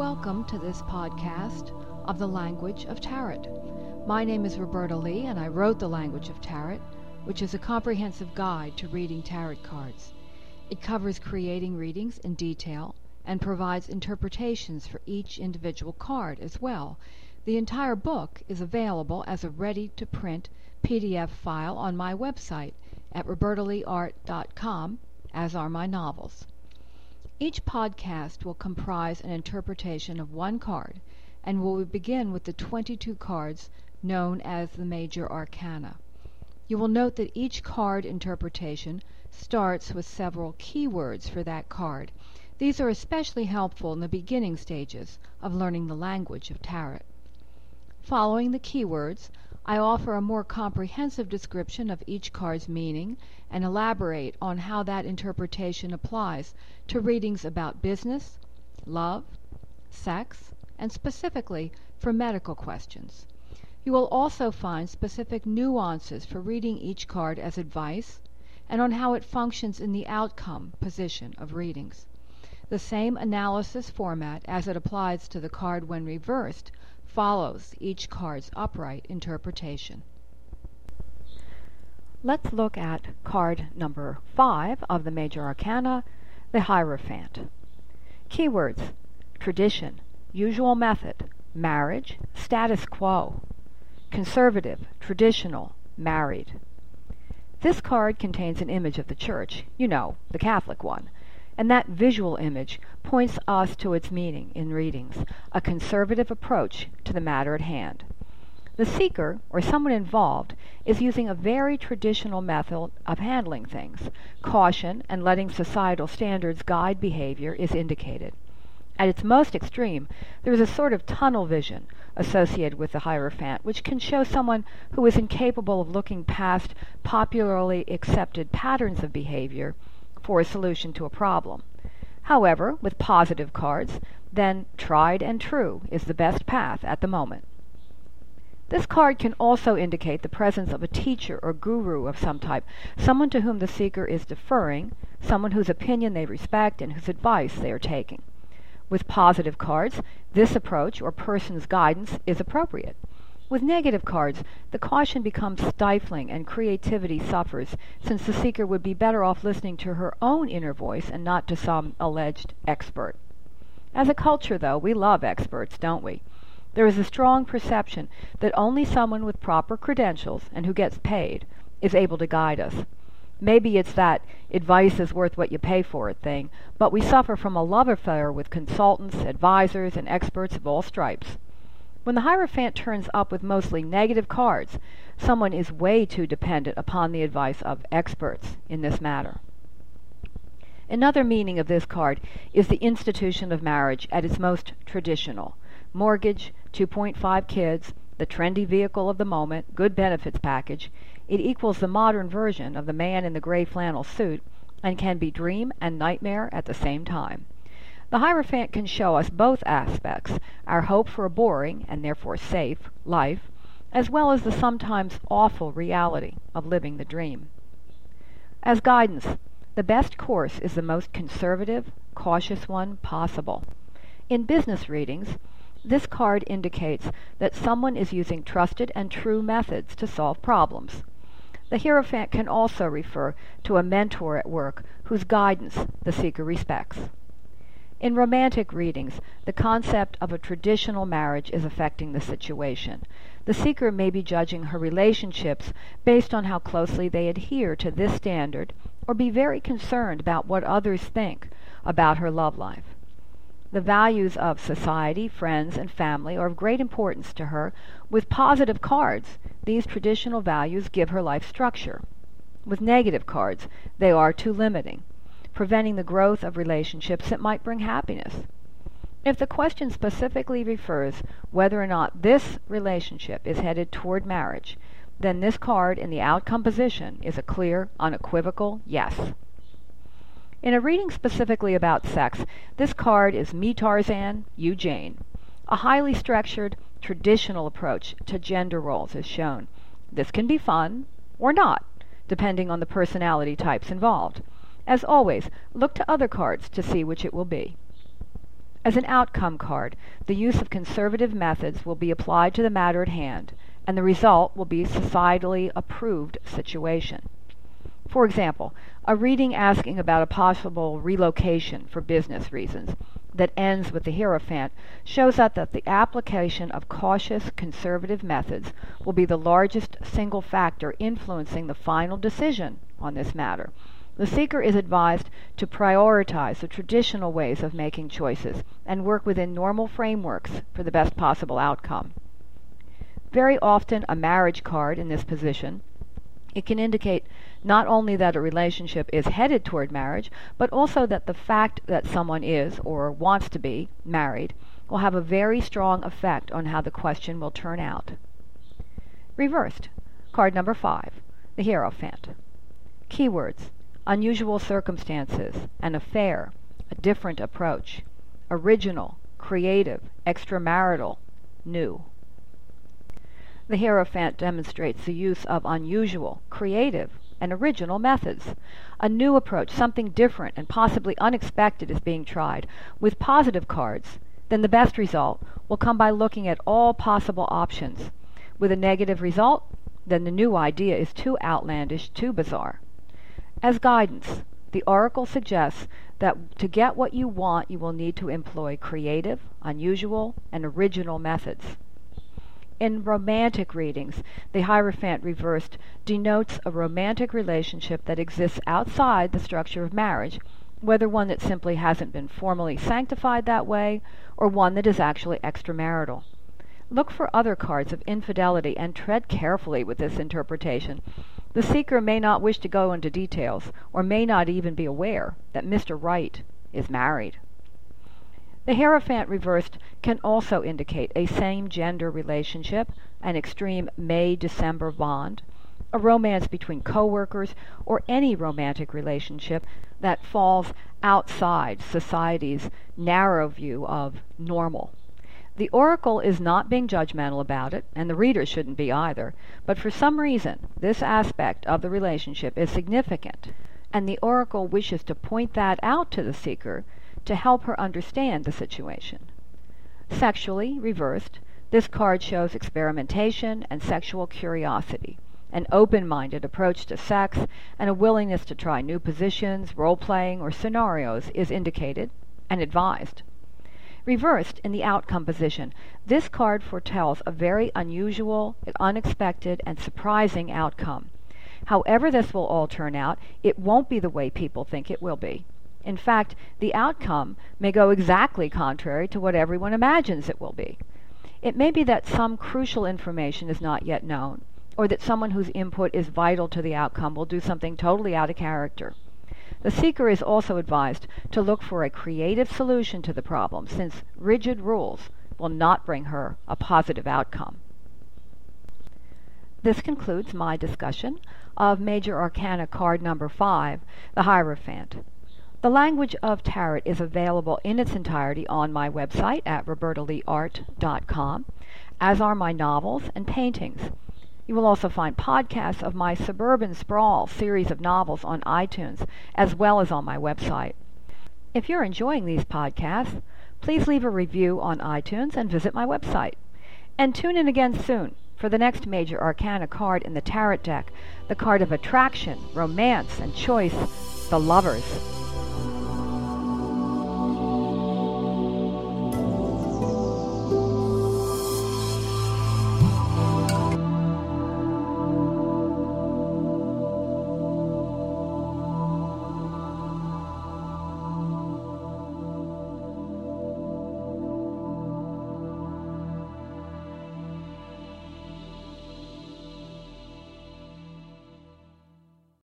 welcome to this podcast of the language of tarot. My name is Roberta Lee, and I wrote The Language of Tarot, which is a comprehensive guide to reading tarot cards. It covers creating readings in detail and provides interpretations for each individual card as well. The entire book is available as a ready to print PDF file on my website at robertaleeart.com, as are my novels. Each podcast will comprise an interpretation of one card and will begin with the 22 cards known as the major arcana. You will note that each card interpretation starts with several keywords for that card. These are especially helpful in the beginning stages of learning the language of tarot. Following the keywords, I offer a more comprehensive description of each card's meaning and elaborate on how that interpretation applies to readings about business, love, sex, and specifically for medical questions. You will also find specific nuances for reading each card as advice and on how it functions in the outcome position of readings. The same analysis format as it applies to the card when reversed follows each card's upright interpretation. Let's look at card number 5 of the Major Arcana, the Hierophant. Keywords tradition, usual method, marriage, status quo, conservative, traditional, married. This card contains an image of the church, you know, the Catholic one and that visual image points us to its meaning in readings, a conservative approach to the matter at hand. The seeker, or someone involved, is using a very traditional method of handling things. Caution and letting societal standards guide behavior is indicated. At its most extreme, there is a sort of tunnel vision associated with the Hierophant, which can show someone who is incapable of looking past popularly accepted patterns of behavior for a solution to a problem. However, with positive cards, then tried and true is the best path at the moment. This card can also indicate the presence of a teacher or guru of some type, someone to whom the seeker is deferring, someone whose opinion they respect and whose advice they are taking. With positive cards, this approach or person's guidance is appropriate. With negative cards, the caution becomes stifling and creativity suffers, since the seeker would be better off listening to her own inner voice and not to some alleged expert. As a culture, though, we love experts, don't we? There is a strong perception that only someone with proper credentials and who gets paid is able to guide us. Maybe it's that advice is worth what you pay for it thing, but we suffer from a love affair with consultants, advisors, and experts of all stripes. When the Hierophant turns up with mostly negative cards, someone is way too dependent upon the advice of experts in this matter. Another meaning of this card is the institution of marriage at its most traditional. Mortgage, 2.5 kids, the trendy vehicle of the moment, good benefits package. It equals the modern version of the man in the gray flannel suit and can be dream and nightmare at the same time. The Hierophant can show us both aspects our hope for a boring, and therefore safe, life, as well as the sometimes awful reality of living the dream. As guidance, the best course is the most conservative, cautious one possible. In business readings, this card indicates that someone is using trusted and true methods to solve problems. The Hierophant can also refer to a mentor at work whose guidance the seeker respects. In romantic readings, the concept of a traditional marriage is affecting the situation. The seeker may be judging her relationships based on how closely they adhere to this standard, or be very concerned about what others think about her love life. The values of society, friends, and family are of great importance to her. With positive cards, these traditional values give her life structure. With negative cards, they are too limiting preventing the growth of relationships that might bring happiness. If the question specifically refers whether or not this relationship is headed toward marriage, then this card in the outcome position is a clear, unequivocal yes. In a reading specifically about sex, this card is me Tarzan, you Jane. A highly structured, traditional approach to gender roles is shown. This can be fun or not, depending on the personality types involved. As always, look to other cards to see which it will be. As an outcome card, the use of conservative methods will be applied to the matter at hand, and the result will be a societally approved situation. For example, a reading asking about a possible relocation for business reasons that ends with the Hierophant shows that the application of cautious conservative methods will be the largest single factor influencing the final decision on this matter. The seeker is advised to prioritize the traditional ways of making choices and work within normal frameworks for the best possible outcome. Very often, a marriage card in this position it can indicate not only that a relationship is headed toward marriage, but also that the fact that someone is, or wants to be, married will have a very strong effect on how the question will turn out. Reversed. Card number five, the Hierophant. Keywords unusual circumstances, an affair, a different approach, original, creative, extramarital, new. The Hierophant demonstrates the use of unusual, creative, and original methods. A new approach, something different and possibly unexpected is being tried. With positive cards, then the best result will come by looking at all possible options. With a negative result, then the new idea is too outlandish, too bizarre. As guidance, the oracle suggests that to get what you want, you will need to employ creative, unusual, and original methods. In romantic readings, the Hierophant reversed denotes a romantic relationship that exists outside the structure of marriage, whether one that simply hasn't been formally sanctified that way, or one that is actually extramarital. Look for other cards of infidelity and tread carefully with this interpretation. The seeker may not wish to go into details, or may not even be aware that Mr. Right is married. The Hierophant reversed can also indicate a same gender relationship, an extreme May December bond, a romance between coworkers, or any romantic relationship that falls outside society's narrow view of normal. The oracle is not being judgmental about it, and the reader shouldn't be either, but for some reason this aspect of the relationship is significant, and the oracle wishes to point that out to the seeker to help her understand the situation. Sexually reversed, this card shows experimentation and sexual curiosity, an open minded approach to sex, and a willingness to try new positions, role playing, or scenarios is indicated and advised. Reversed in the outcome position, this card foretells a very unusual, unexpected, and surprising outcome. However, this will all turn out, it won't be the way people think it will be. In fact, the outcome may go exactly contrary to what everyone imagines it will be. It may be that some crucial information is not yet known, or that someone whose input is vital to the outcome will do something totally out of character. The seeker is also advised to look for a creative solution to the problem, since rigid rules will not bring her a positive outcome. This concludes my discussion of Major Arcana card number 5, the Hierophant. The language of tarot is available in its entirety on my website at robertaleeart.com, as are my novels and paintings. You will also find podcasts of my Suburban Sprawl series of novels on iTunes, as well as on my website. If you're enjoying these podcasts, please leave a review on iTunes and visit my website. And tune in again soon for the next major arcana card in the tarot deck, the card of attraction, romance, and choice, the Lovers.